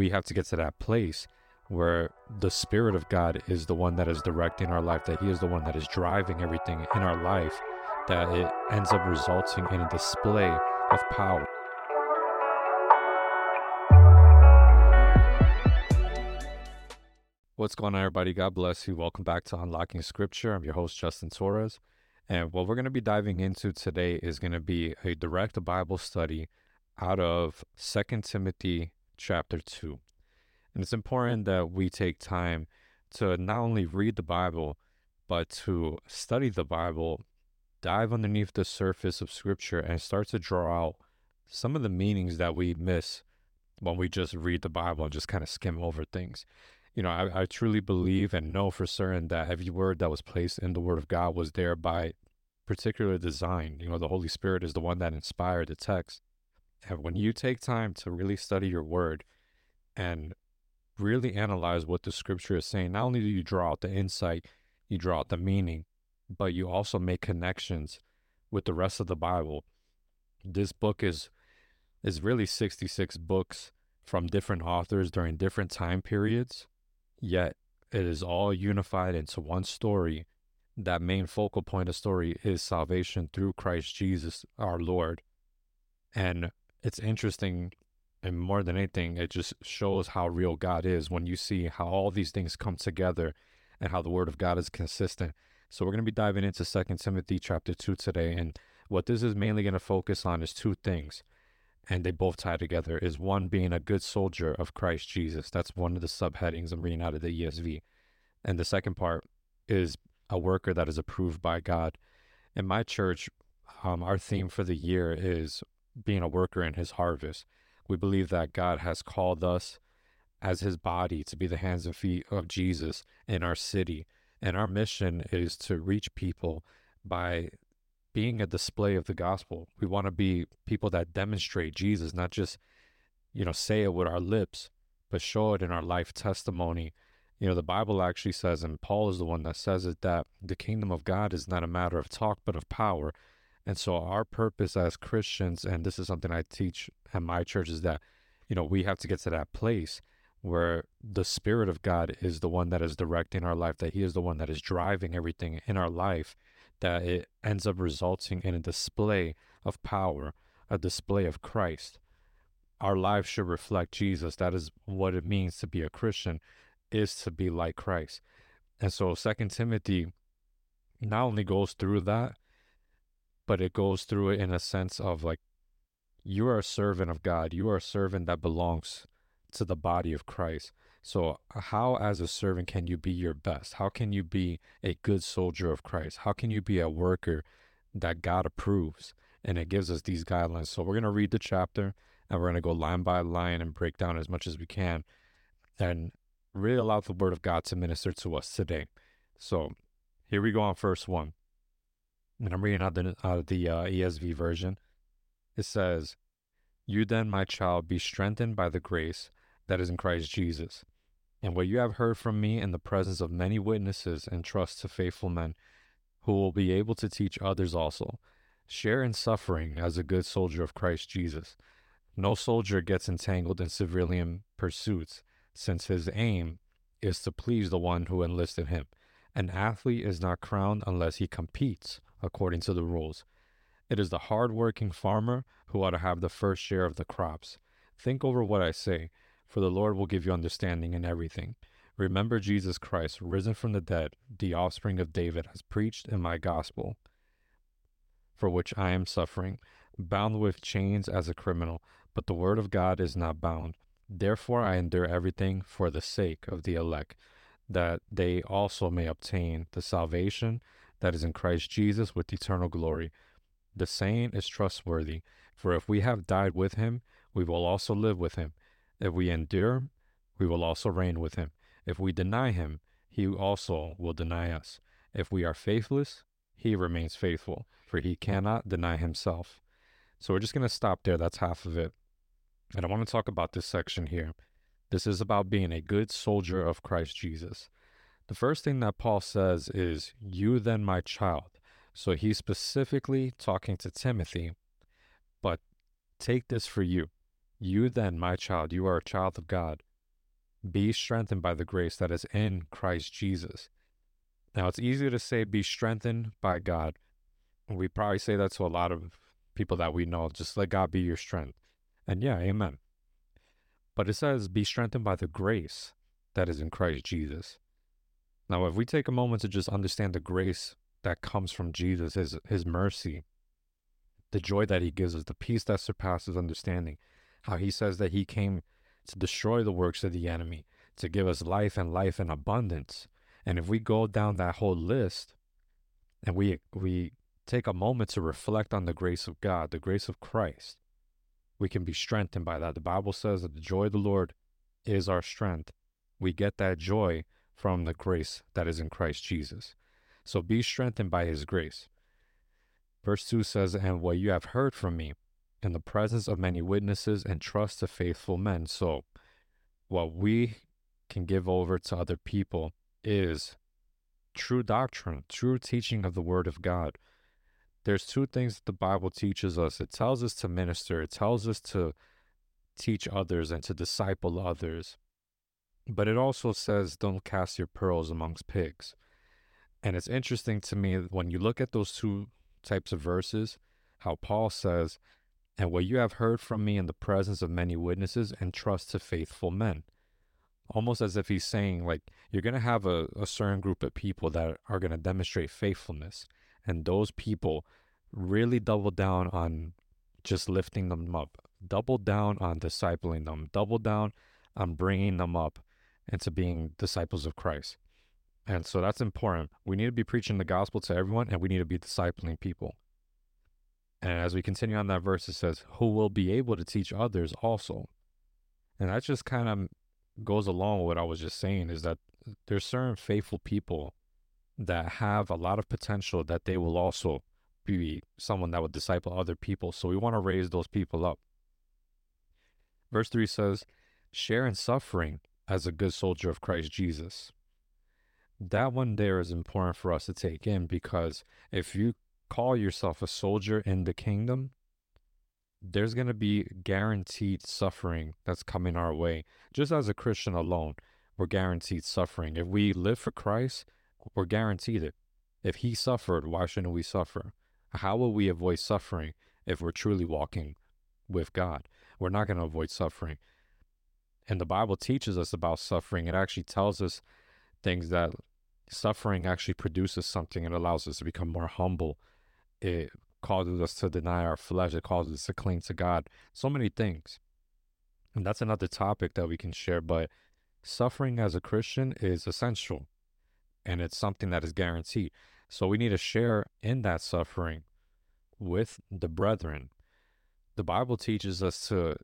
we have to get to that place where the Spirit of God is the one that is directing our life, that He is the one that is driving everything in our life, that it ends up resulting in a display of power. What's going on, everybody? God bless you. Welcome back to Unlocking Scripture. I'm your host, Justin Torres. And what we're going to be diving into today is going to be a direct Bible study out of Second Timothy chapter 2. And it's important that we take time to not only read the Bible, but to study the Bible, dive underneath the surface of Scripture, and start to draw out some of the meanings that we miss when we just read the Bible and just kind of skim over things. You know, I, I truly believe and know for certain that every word that was placed in the Word of God was there by particular design. You know, the Holy Spirit is the one that inspired the text. And when you take time to really study your Word and really analyze what the scripture is saying, not only do you draw out the insight, you draw out the meaning, but you also make connections with the rest of the Bible. This book is is really 66 books from different authors during different time periods, yet it is all unified into one story. That main focal point of story is salvation through Christ Jesus our Lord. And it's interesting and more than anything, it just shows how real God is when you see how all these things come together and how the word of God is consistent. So we're going to be diving into Second Timothy chapter 2 today and what this is mainly going to focus on is two things and they both tie together is one being a good soldier of Christ Jesus. That's one of the subheadings I'm reading out of the ESV. And the second part is a worker that is approved by God. In my church, um, our theme for the year is being a worker in his harvest. We believe that God has called us as his body to be the hands and feet of Jesus in our city. And our mission is to reach people by being a display of the gospel. We want to be people that demonstrate Jesus, not just, you know, say it with our lips, but show it in our life testimony. You know, the Bible actually says, and Paul is the one that says it, that the kingdom of God is not a matter of talk, but of power. And so our purpose as Christians, and this is something I teach at my church, is that, you know, we have to get to that place where the Spirit of God is the one that is directing our life, that He is the one that is driving everything in our life, that it ends up resulting in a display of power, a display of Christ. Our lives should reflect Jesus. That is what it means to be a Christian, is to be like Christ. And so Second Timothy not only goes through that, but it goes through it in a sense of like you are a servant of God. You are a servant that belongs to the body of Christ. So, how, as a servant, can you be your best? How can you be a good soldier of Christ? How can you be a worker that God approves? And it gives us these guidelines. So, we're going to read the chapter and we're going to go line by line and break down as much as we can and really allow the word of God to minister to us today. So, here we go on first one and I'm reading out, the, out of the uh, ESV version. It says, You then, my child, be strengthened by the grace that is in Christ Jesus. And what you have heard from me in the presence of many witnesses, entrust to faithful men who will be able to teach others also. Share in suffering as a good soldier of Christ Jesus. No soldier gets entangled in civilian pursuits, since his aim is to please the one who enlisted him. An athlete is not crowned unless he competes according to the rules. It is the hard-working farmer who ought to have the first share of the crops. Think over what I say, for the Lord will give you understanding in everything. Remember Jesus Christ, risen from the dead, the offspring of David, has preached in my gospel, for which I am suffering, bound with chains as a criminal, but the word of God is not bound. Therefore I endure everything for the sake of the elect, that they also may obtain the salvation that is in Christ Jesus with eternal glory. The saying is trustworthy, for if we have died with him, we will also live with him. If we endure, we will also reign with him. If we deny him, he also will deny us. If we are faithless, he remains faithful, for he cannot deny himself. So we're just going to stop there. That's half of it. And I want to talk about this section here. This is about being a good soldier of Christ Jesus. The first thing that Paul says is, You then, my child. So he's specifically talking to Timothy, but take this for you. You then, my child, you are a child of God. Be strengthened by the grace that is in Christ Jesus. Now, it's easier to say be strengthened by God. We probably say that to a lot of people that we know. Just let God be your strength. And yeah, amen. But it says be strengthened by the grace that is in Christ Jesus. Now, if we take a moment to just understand the grace that comes from Jesus, his, his mercy, the joy that he gives us, the peace that surpasses understanding, how he says that he came to destroy the works of the enemy, to give us life and life in abundance. And if we go down that whole list and we we take a moment to reflect on the grace of God, the grace of Christ, we can be strengthened by that. The Bible says that the joy of the Lord is our strength. We get that joy from the grace that is in Christ Jesus. So be strengthened by his grace. Verse 2 says, And what you have heard from me in the presence of many witnesses, and trust to faithful men. So, what we can give over to other people is true doctrine, true teaching of the Word of God. There's two things that the Bible teaches us it tells us to minister, it tells us to teach others and to disciple others. But it also says, don't cast your pearls amongst pigs. And it's interesting to me when you look at those two types of verses, how Paul says, And what you have heard from me in the presence of many witnesses, and trust to faithful men. Almost as if he's saying, like, you're going to have a, a certain group of people that are going to demonstrate faithfulness. And those people really double down on just lifting them up, double down on discipling them, double down on bringing them up into being disciples of Christ. And so that's important. We need to be preaching the gospel to everyone and we need to be discipling people. And as we continue on that verse, it says, Who will be able to teach others also? And that just kind of goes along with what I was just saying is that there's certain faithful people that have a lot of potential that they will also be someone that would disciple other people. So we want to raise those people up. Verse 3 says, Share in suffering as a good soldier of Christ Jesus that one there is important for us to take in because if you call yourself a soldier in the kingdom, there's going to be guaranteed suffering that's coming our way. Just as a Christian alone, we're guaranteed suffering. If we live for Christ, we're guaranteed it. If he suffered, why shouldn't we suffer? How will we avoid suffering if we're truly walking with God? We're not going to avoid suffering. And the Bible teaches us about suffering. It actually tells us things that suffering actually produces something and allows us to become more humble. It causes us to deny our flesh. It causes us to cling to God. So many things. And that's another topic that we can share. But suffering as a Christian is essential and it's something that is guaranteed. So we need to share in that suffering with the brethren. The Bible teaches us to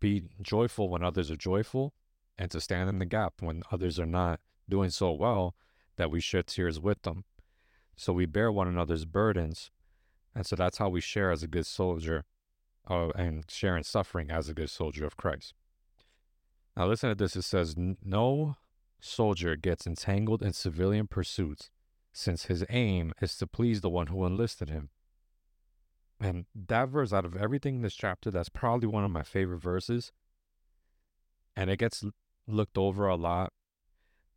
be joyful when others are joyful and to stand in the gap when others are not doing so well that we shed tears with them. So we bear one another's burdens. And so that's how we share as a good soldier uh, and share in suffering as a good soldier of Christ. Now, listen to this. It says, No soldier gets entangled in civilian pursuits, since his aim is to please the one who enlisted him. And that verse, out of everything in this chapter, that's probably one of my favorite verses. And it gets looked over a lot.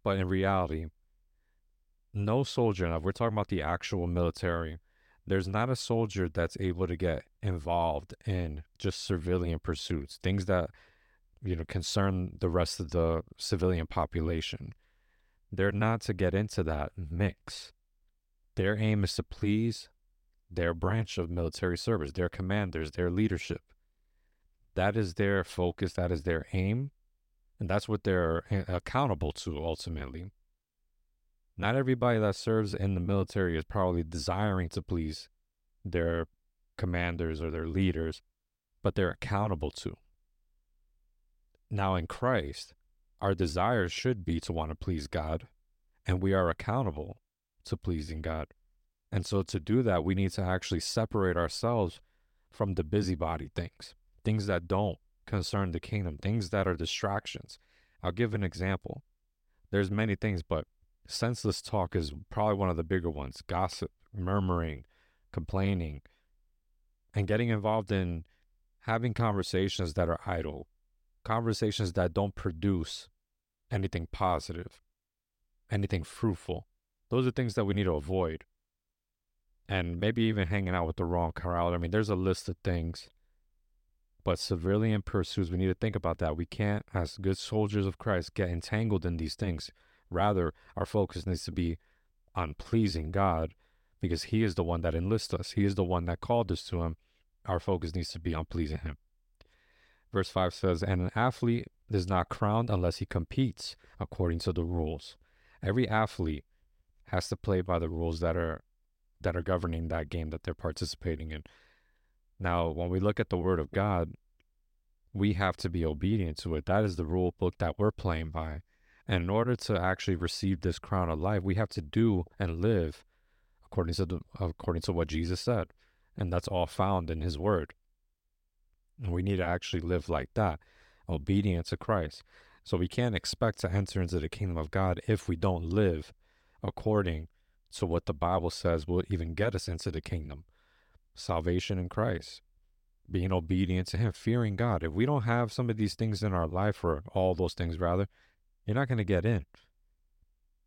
But in reality, no soldier, now we're talking about the actual military, there's not a soldier that's able to get involved in just civilian pursuits, things that, you know, concern the rest of the civilian population. They're not to get into that mix. Their aim is to please their branch of military service, their commanders, their leadership. That is their focus, that is their aim, and that's what they're accountable to ultimately. Not everybody that serves in the military is probably desiring to please their commanders or their leaders, but they're accountable to. Now, in Christ, our desires should be to want to please God, and we are accountable to pleasing God. And so, to do that, we need to actually separate ourselves from the busybody things, things that don't concern the kingdom, things that are distractions. I'll give an example. There's many things, but senseless talk is probably one of the bigger ones gossip, murmuring, complaining, and getting involved in having conversations that are idle, conversations that don't produce anything positive, anything fruitful. Those are things that we need to avoid. And maybe even hanging out with the wrong crowd. I mean, there's a list of things. But in pursuits, we need to think about that. We can't, as good soldiers of Christ, get entangled in these things. Rather, our focus needs to be on pleasing God because He is the one that enlists us. He is the one that called us to Him. Our focus needs to be on pleasing Him. Verse 5 says, And an athlete is not crowned unless he competes according to the rules. Every athlete has to play by the rules that are that are governing that game that they're participating in. Now, when we look at the word of God, we have to be obedient to it. That is the rule book that we're playing by. And in order to actually receive this crown of life, we have to do and live according to the, according to what Jesus said. And that's all found in his word. And we need to actually live like that, obedient to Christ. So we can't expect to enter into the kingdom of God if we don't live according to what the Bible says will even get us into the kingdom. Salvation in Christ, being obedient to Him, fearing God. If we don't have some of these things in our life, or all those things rather, you're not going to get in.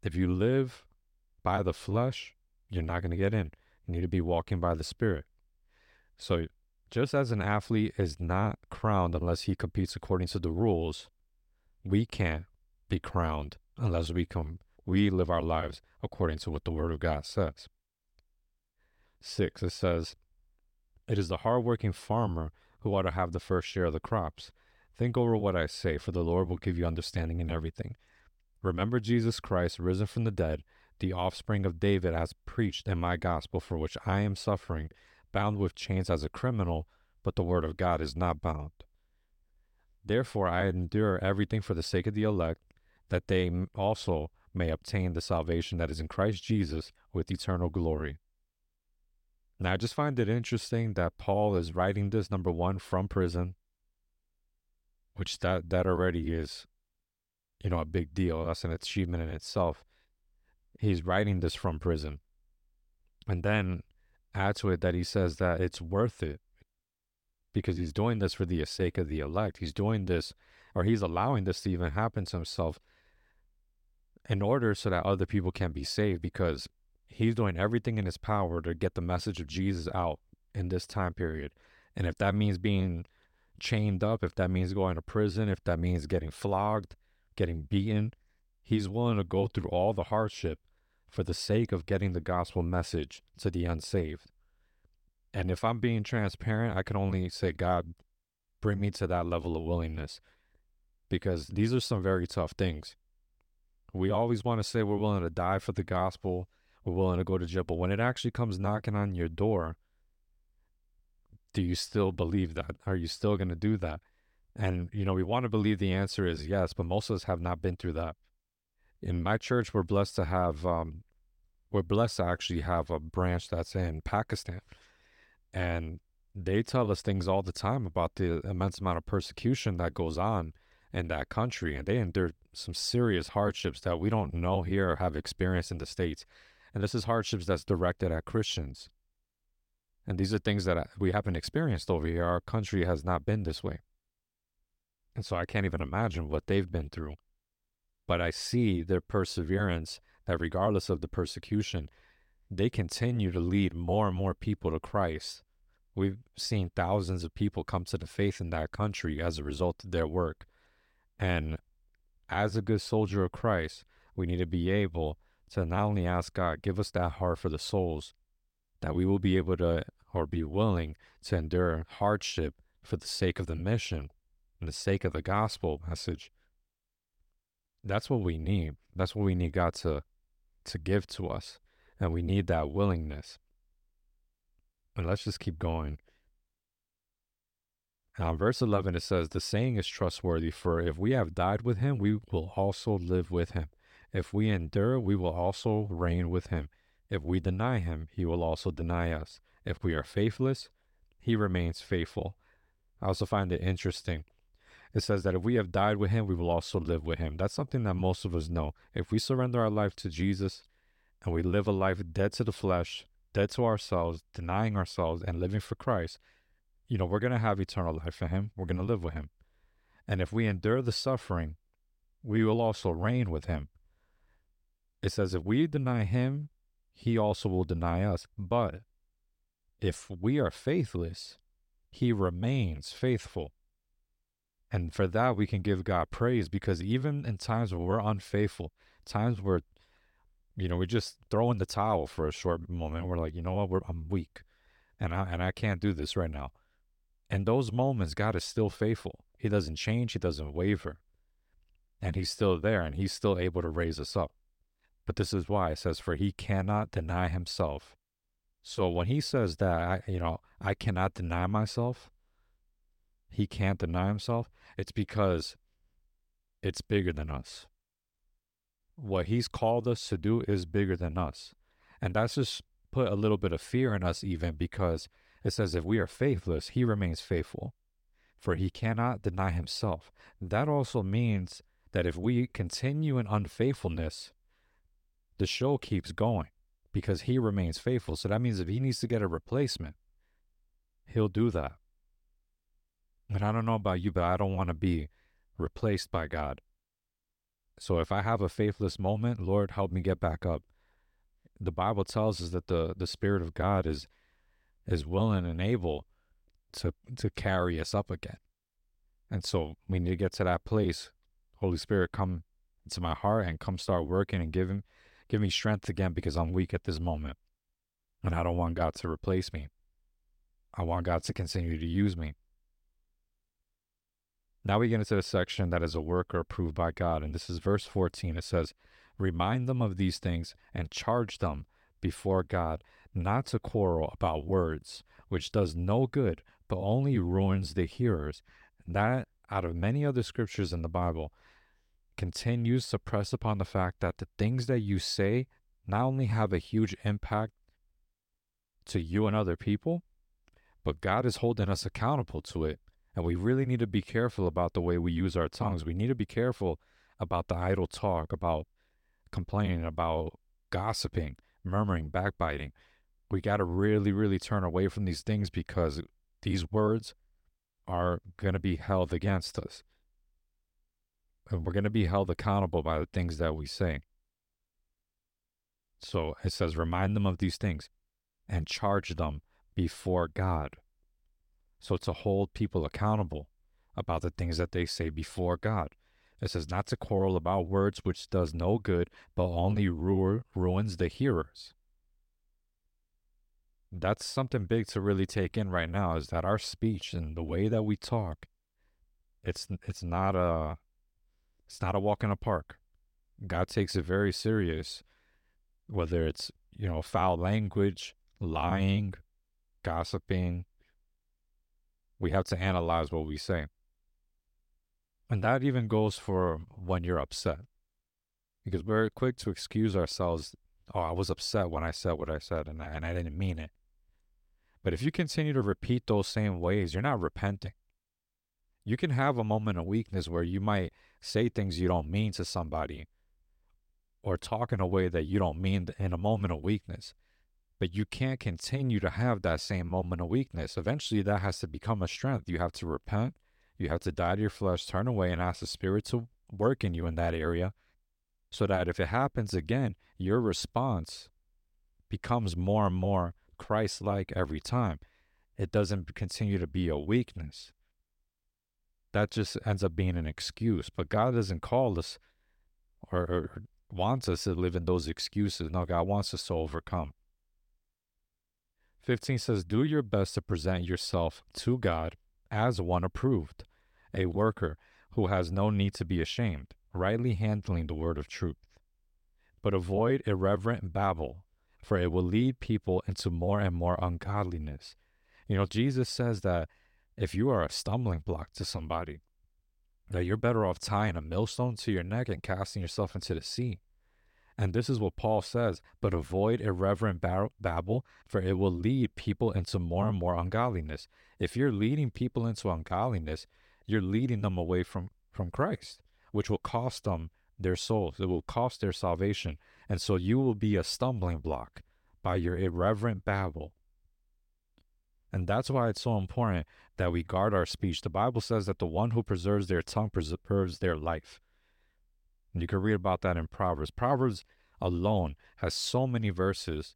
If you live by the flesh, you're not going to get in. You need to be walking by the Spirit. So just as an athlete is not crowned unless he competes according to the rules, we can't be crowned unless we come we live our lives according to what the word of God says. 6 it says it is the hardworking farmer who ought to have the first share of the crops. Think over what I say, for the Lord will give you understanding in everything. Remember Jesus Christ, risen from the dead, the offspring of David, as preached in my gospel, for which I am suffering, bound with chains as a criminal, but the word of God is not bound. Therefore, I endure everything for the sake of the elect, that they also may obtain the salvation that is in Christ Jesus with eternal glory. Now, I just find it interesting that Paul is writing this number one from prison, which that that already is, you know, a big deal. That's an achievement in itself. He's writing this from prison, and then add to it that he says that it's worth it because he's doing this for the sake of the elect. He's doing this, or he's allowing this to even happen to himself in order so that other people can be saved because he's doing everything in his power to get the message of Jesus out in this time period. And if that means being chained up, if that means going to prison, if that means getting flogged, getting beaten, he's willing to go through all the hardship for the sake of getting the gospel message to the unsaved. And if I'm being transparent, I can only say, God, bring me to that level of willingness because these are some very tough things. We always want to say we're willing to die for the gospel, we're willing to go to jail, but when it actually comes knocking on your door, do you still believe that? Are you still going to do that? And, you know, we want to believe the answer is yes, but most of us have not been through that in my church, we're blessed to have, um, we're blessed to actually have a branch that's in Pakistan. And they tell us things all the time about the immense amount of persecution that goes on in that country. And they endured some serious hardships that we don't know here or have experienced in the States. And this is hardships that's directed at Christians. And these are things that uh, we haven't experienced over here. Our country has not been this way. And so I can't even imagine what they've been through but I see their perseverance that regardless of the persecution, they continue to lead more and more people to Christ. We've seen thousands of people come to the faith in that country as a result of their work. And as a good soldier of Christ, we need to be able to not only ask God, give us that heart for the souls, that we will be able to or be willing to endure hardship for the sake of the mission and the sake of the gospel message that's what we need. That's what we need God to to give to us. And we need that willingness. And let's just keep going. Now, in verse 11, it says, The saying is trustworthy, for if we have died with him, we will also live with him. If we endure, we will also reign with him. If we deny him, he will also deny us. If we are faithless, he remains faithful. I also find it interesting it says that if we have died with him, we will also live with him. That's something that most of us know. If we surrender our life to Jesus and we live a life dead to the flesh, dead to ourselves, denying ourselves, and living for Christ, you know, we're going to have eternal life for him. We're going to live with him. And if we endure the suffering, we will also reign with him. It says, if we deny him, he also will deny us. But if we are faithless, he remains faithful. And for that, we can give God praise because even in times where we're unfaithful, times where, you know, we just throw in the towel for a short moment, we're like, you know what, we're, I'm weak and I, and I can't do this right now. In those moments, God is still faithful. He doesn't change, He doesn't waver. And He's still there and He's still able to raise us up. But this is why it says, For He cannot deny Himself. So when He says that, I, you know, I cannot deny myself, he can't deny himself, it's because it's bigger than us. What he's called us to do is bigger than us. And that's just put a little bit of fear in us, even because it says, if we are faithless, he remains faithful, for he cannot deny himself. That also means that if we continue in unfaithfulness, the show keeps going because he remains faithful. So that means if he needs to get a replacement, he'll do that. And I don't know about you, but I don't want to be replaced by God. So if I have a faithless moment, Lord, help me get back up. The Bible tells us that the, the Spirit of God is is willing and able to to carry us up again. And so we need to get to that place. Holy Spirit, come into my heart and come start working and give him give me strength again because I'm weak at this moment. And I don't want God to replace me. I want God to continue to use me. Now we get into the section that is a worker approved by God. And this is verse 14. It says, Remind them of these things and charge them before God not to quarrel about words, which does no good, but only ruins the hearers. That, out of many other scriptures in the Bible, continues to press upon the fact that the things that you say not only have a huge impact to you and other people, but God is holding us accountable to it and we really need to be careful about the way we use our tongues. We need to be careful about the idle talk, about complaining, about gossiping, murmuring, backbiting. We got to really, really turn away from these things because these words are going to be held against us. And we're going to be held accountable by the things that we say. So it says, remind them of these things and charge them before God. So to hold people accountable about the things that they say before God. It says not to quarrel about words which does no good, but only ru- ruins the hearers. That's something big to really take in right now is that our speech and the way that we talk, it's it's not a it's not a walk in a park. God takes it very serious, whether it's, you know, foul language, lying, gossiping, we have to analyze what we say. And that even goes for when you're upset. Because we're quick to excuse ourselves. Oh, I was upset when I said what I said and I, and I didn't mean it. But if you continue to repeat those same ways, you're not repenting. You can have a moment of weakness where you might say things you don't mean to somebody or talk in a way that you don't mean in a moment of weakness. But you can't continue to have that same moment of weakness. Eventually, that has to become a strength. You have to repent. You have to die to your flesh, turn away, and ask the Spirit to work in you in that area so that if it happens again, your response becomes more and more Christ like every time. It doesn't continue to be a weakness. That just ends up being an excuse. But God doesn't call us or, or wants us to live in those excuses. No, God wants us to overcome. 15 says, Do your best to present yourself to God as one approved, a worker who has no need to be ashamed, rightly handling the word of truth. But avoid irreverent babble, for it will lead people into more and more ungodliness. You know, Jesus says that if you are a stumbling block to somebody, that you're better off tying a millstone to your neck and casting yourself into the sea. And this is what Paul says, but avoid irreverent babble, for it will lead people into more and more ungodliness. If you're leading people into ungodliness, you're leading them away from, from Christ, which will cost them their souls. It will cost their salvation. And so you will be a stumbling block by your irreverent babble. And that's why it's so important that we guard our speech. The Bible says that the one who preserves their tongue preserves their life. And you can read about that in Proverbs. Proverbs alone has so many verses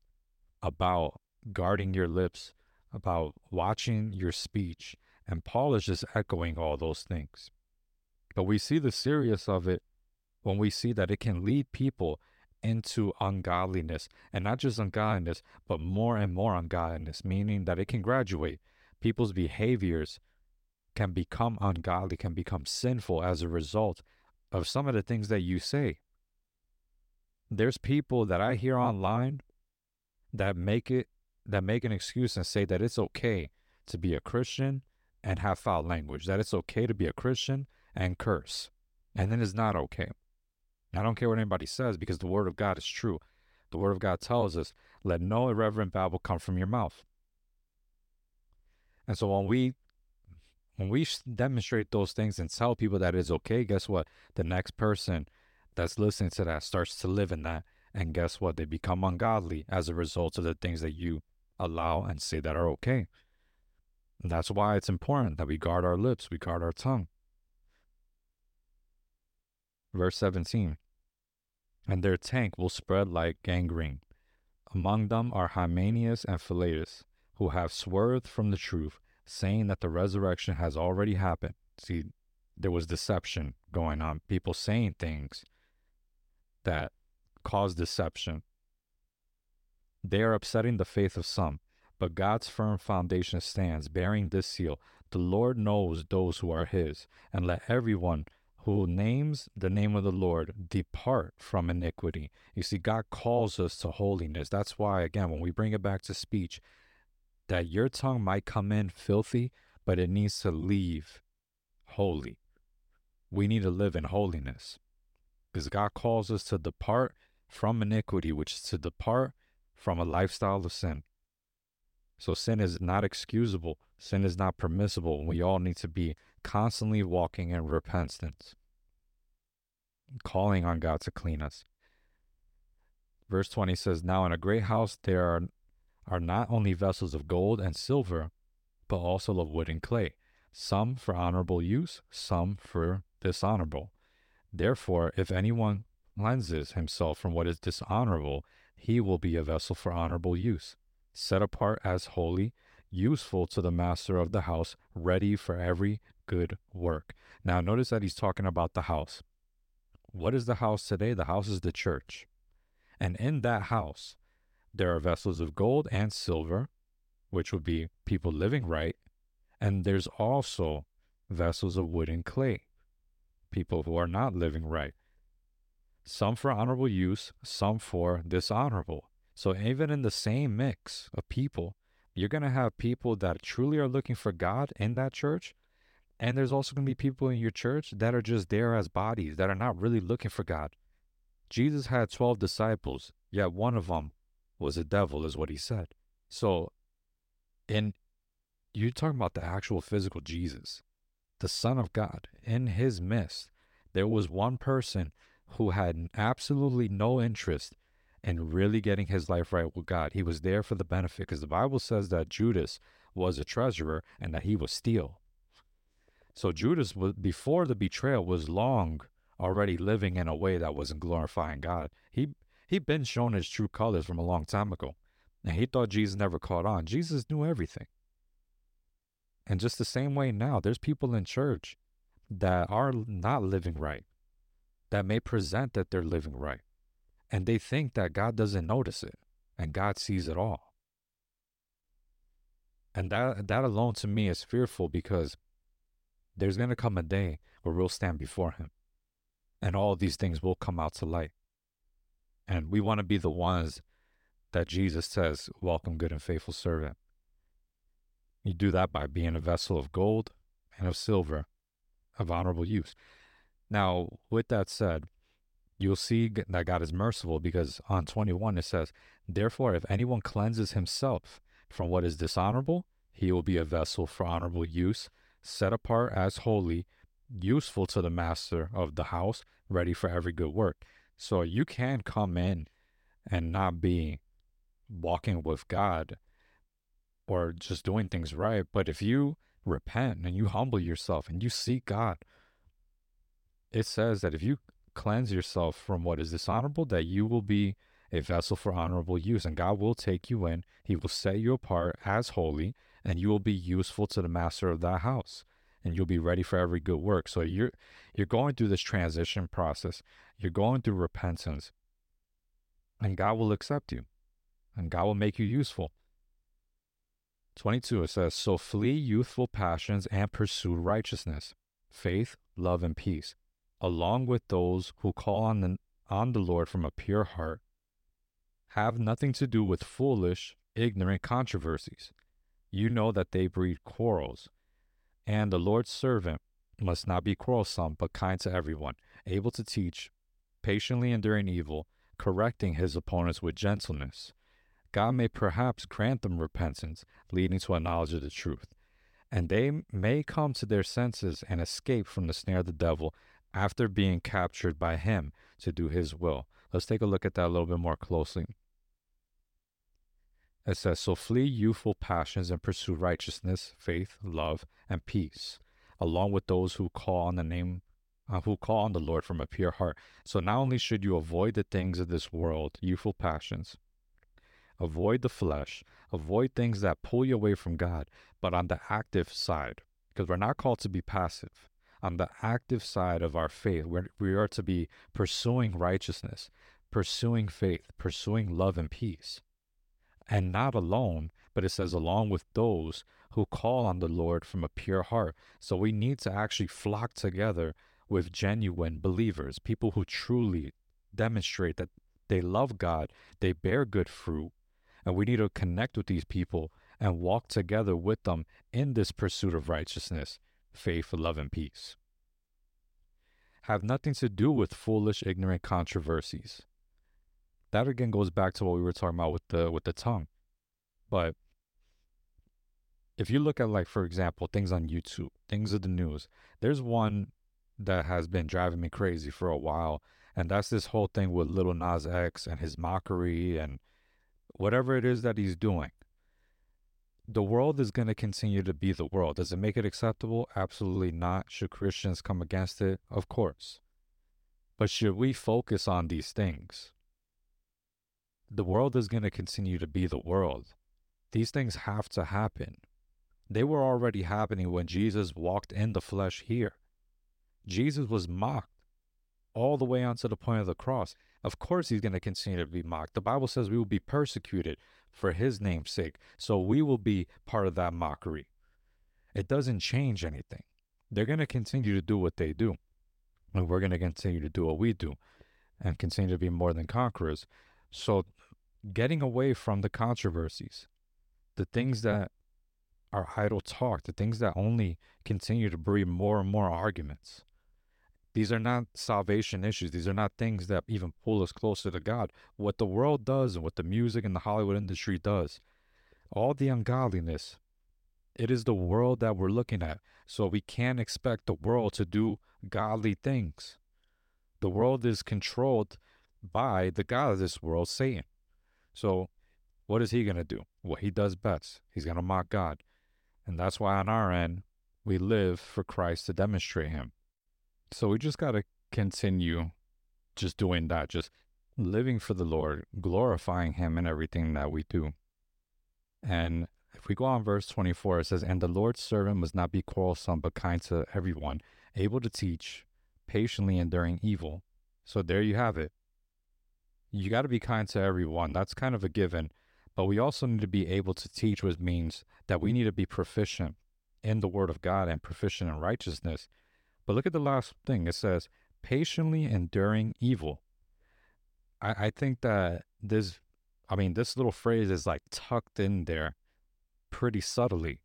about guarding your lips, about watching your speech. And Paul is just echoing all those things. But we see the serious of it when we see that it can lead people into ungodliness and not just ungodliness, but more and more ungodliness, meaning that it can graduate. People's behaviors can become ungodly, can become sinful as a result of some of the things that you say. There's people that I hear online that make it that make an excuse and say that it's okay to be a Christian and have foul language, that it's okay to be a Christian and curse. And then it's not okay. I don't care what anybody says because the word of God is true. The word of God tells us, let no irreverent babble come from your mouth. And so when we when we demonstrate those things and tell people that it's okay, guess what? The next person that's listening to that starts to live in that. And guess what? They become ungodly as a result of the things that you allow and say that are okay. And that's why it's important that we guard our lips, we guard our tongue. Verse 17 And their tank will spread like gangrene. Among them are Hymenaeus and Philetus, who have swerved from the truth saying that the resurrection has already happened. See, there was deception going on, people saying things that cause deception. They are upsetting the faith of some, but God's firm foundation stands, bearing this seal The Lord knows those who are his, and let everyone who names the name of the Lord depart from iniquity. You see, God calls us to holiness. That's why, again, when we bring it back to speech, that your tongue might come in filthy, but it needs to leave holy. We need to live in holiness because God calls us to depart from iniquity, which is to depart from a lifestyle of sin. So sin is not excusable. Sin is not permissible. We all need to be constantly walking in repentance, calling on God to clean us. Verse 20 says, Now in a great house there are are not only vessels of gold and silver, but also of wood and clay, some for honorable use, some for dishonorable. Therefore, if anyone cleanses himself from what is dishonorable, he will be a vessel for honorable use, set apart as holy, useful to the master of the house, ready for every good work. Now, notice that he's talking about the house. What is the house today? The house is the church. And in that house, there are vessels of gold and silver, which would be people living right. And there's also vessels of wood and clay, people who are not living right. Some for honorable use, some for dishonorable. So even in the same mix of people, you're going to have people that truly are looking for God in that church. And there's also going to be people in your church that are just there as bodies, that are not really looking for God. Jesus had 12 disciples, yet one of them was a devil, is what he said. So, in you're talking about the actual physical Jesus, the Son of God. In his midst, there was one person who had absolutely no interest in really getting his life right with God. He was there for the benefit because the Bible says that Judas was a treasurer and that he was steal. So Judas before the betrayal was long already living in a way that wasn't glorifying God. He He'd been shown his true colors from a long time ago, and he thought Jesus never caught on. Jesus knew everything. And just the same way now, there's people in church that are not living right, that may present that they're living right, and they think that God doesn't notice it, and God sees it all. And that that alone to me is fearful because there's going to come a day where we'll stand before him and all these things will come out to light. And we want to be the ones that Jesus says, Welcome, good and faithful servant. You do that by being a vessel of gold and of silver of honorable use. Now, with that said, you'll see that God is merciful because on 21 it says, Therefore, if anyone cleanses himself from what is dishonorable, he will be a vessel for honorable use, set apart as holy, useful to the master of the house, ready for every good work. So you can come in and not be walking with God or just doing things right. But if you repent and you humble yourself and you seek God, it says that if you cleanse yourself from what is dishonorable, that you will be a vessel for honorable use. And God will take you in, He will set you apart as holy, and you will be useful to the master of that house. And you'll be ready for every good work. So you're you're going through this transition process. You're going through repentance. And God will accept you. And God will make you useful. 22 it says, So flee youthful passions and pursue righteousness, faith, love, and peace, along with those who call on the, on the Lord from a pure heart. Have nothing to do with foolish, ignorant controversies. You know that they breed quarrels. And the Lord's servant must not be quarrelsome, but kind to everyone, able to teach, patiently enduring evil, correcting his opponents with gentleness. God may perhaps grant them repentance, leading to a knowledge of the truth, and they may come to their senses and escape from the snare of the devil after being captured by him to do his will. Let's take a look at that a little bit more closely. It says, So flee youthful passions and pursue righteousness, faith, love, and peace, along with those who call on the name uh, who call on the Lord from a pure heart. So not only should you avoid the things of this world, youthful passions, avoid the flesh, avoid things that pull you away from God, but on the active side, because we're not called to be passive. On the active side of our faith, we're, we are to be pursuing righteousness, pursuing faith, pursuing love and peace and not alone, but it says along with those who call on the Lord from a pure heart. So we need to actually flock together with genuine believers, people who truly demonstrate that they love God, they bear good fruit, and we need to connect with these people and walk together with them in this pursuit of righteousness, faith, love, and peace. Have nothing to do with foolish, ignorant controversies that again goes back to what we were talking about with the with the tongue. But if you look at like for example things on YouTube, things of the news, there's one that has been driving me crazy for a while, and that's this whole thing with Lil Nas X and his mockery and whatever it is that he's doing. The world is going to continue to be the world. Does it make it acceptable? Absolutely not. Should Christians come against it? Of course. But should we focus on these things? The world is going to continue to be the world. These things have to happen. They were already happening when Jesus walked in the flesh here. Jesus was mocked all the way onto the point of the cross. Of course, he's going to continue to be mocked. The Bible says we will be persecuted for his name's sake. So we will be part of that mockery. It doesn't change anything. They're going to continue to do what they do. And we're going to continue to do what we do and continue to be more than conquerors. So getting away from the controversies, the things mm-hmm. that are idle talk, the things that only continue to breed more and more arguments. These are not salvation issues. These are not things that even pull us closer to God. What the world does and what the music and the Hollywood industry does, all the ungodliness, it is the world that we're looking at. So we can't expect the world to do godly things. The world is controlled by the God of this world, Satan. So, what is he going to do? What he does best. He's going to mock God. And that's why on our end, we live for Christ to demonstrate him. So, we just got to continue just doing that, just living for the Lord, glorifying him in everything that we do. And if we go on verse 24, it says, And the Lord's servant must not be quarrelsome, but kind to everyone, able to teach, patiently enduring evil. So there you have it you got to be kind to everyone. That's kind of a given. But we also need to be able to teach, which means that we mm. need to be proficient in the Word of God and proficient in righteousness. But look at the last thing it says, patiently enduring evil. I, I think that this, I mean, this little phrase is like tucked in there pretty subtly.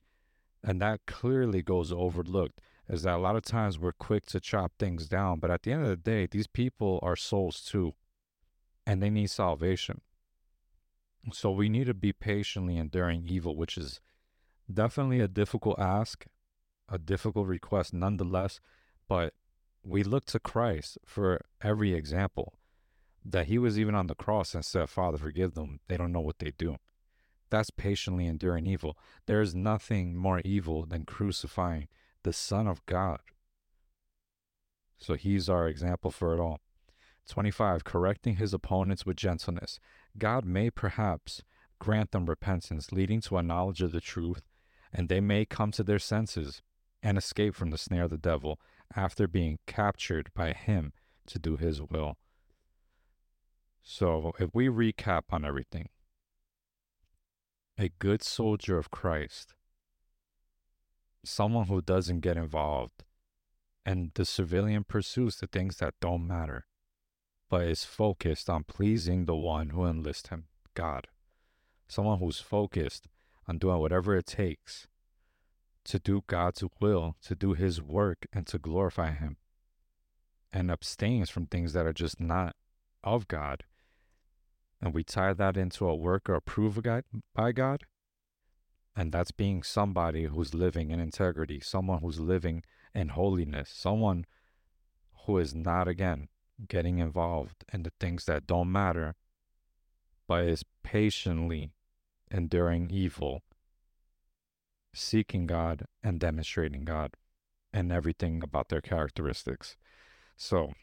And that clearly goes overlooked is that a lot of times we're quick to chop things down. But at the end of the day, these people are souls too and they need salvation. So we need to be patiently enduring evil, which is definitely a difficult ask, a difficult request nonetheless, but we look to Christ for every example that he was even on the cross and said, Father, forgive them. They don't know what they do. That's patiently enduring evil. There is nothing more evil than crucifying the Son of God. So he's our example for it all. 25. Correcting his opponents with gentleness. God may perhaps grant them repentance, leading to a knowledge of the truth, and they may come to their senses and escape from the snare of the devil after being captured by him to do his will. So, if we recap on everything, a good soldier of Christ, someone who doesn't get involved, and the civilian pursues the things that don't matter, but is focused on pleasing the one who enlists him, God. Someone who's focused on doing whatever it takes to do God's will, to do his work, and to glorify him, and abstains from things that are just not of God and we tie that into a work or approved by God, and that's being somebody who's living in integrity, someone who's living in holiness, someone who is not, again, getting involved in the things that don't matter, but is patiently enduring evil, seeking God and demonstrating God and everything about their characteristics. So,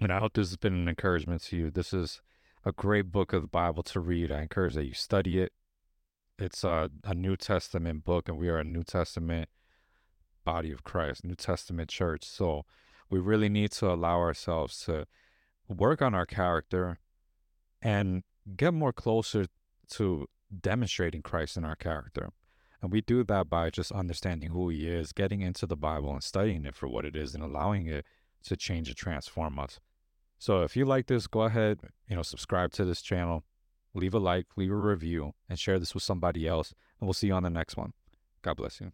and I hope this has been an encouragement to you. This is a great book of the Bible to read. I encourage that you study it. It's a, a New Testament book, and we are a New Testament body of Christ, New Testament church. So we really need to allow ourselves to work on our character and get more closer to demonstrating Christ in our character. And we do that by just understanding who he is, getting into the Bible and studying it for what it is and allowing it to change and transform us. So if you like this, go ahead, you know, subscribe to this channel, leave a like, leave a review, and share this with somebody else. And we'll see you on the next one. God bless you.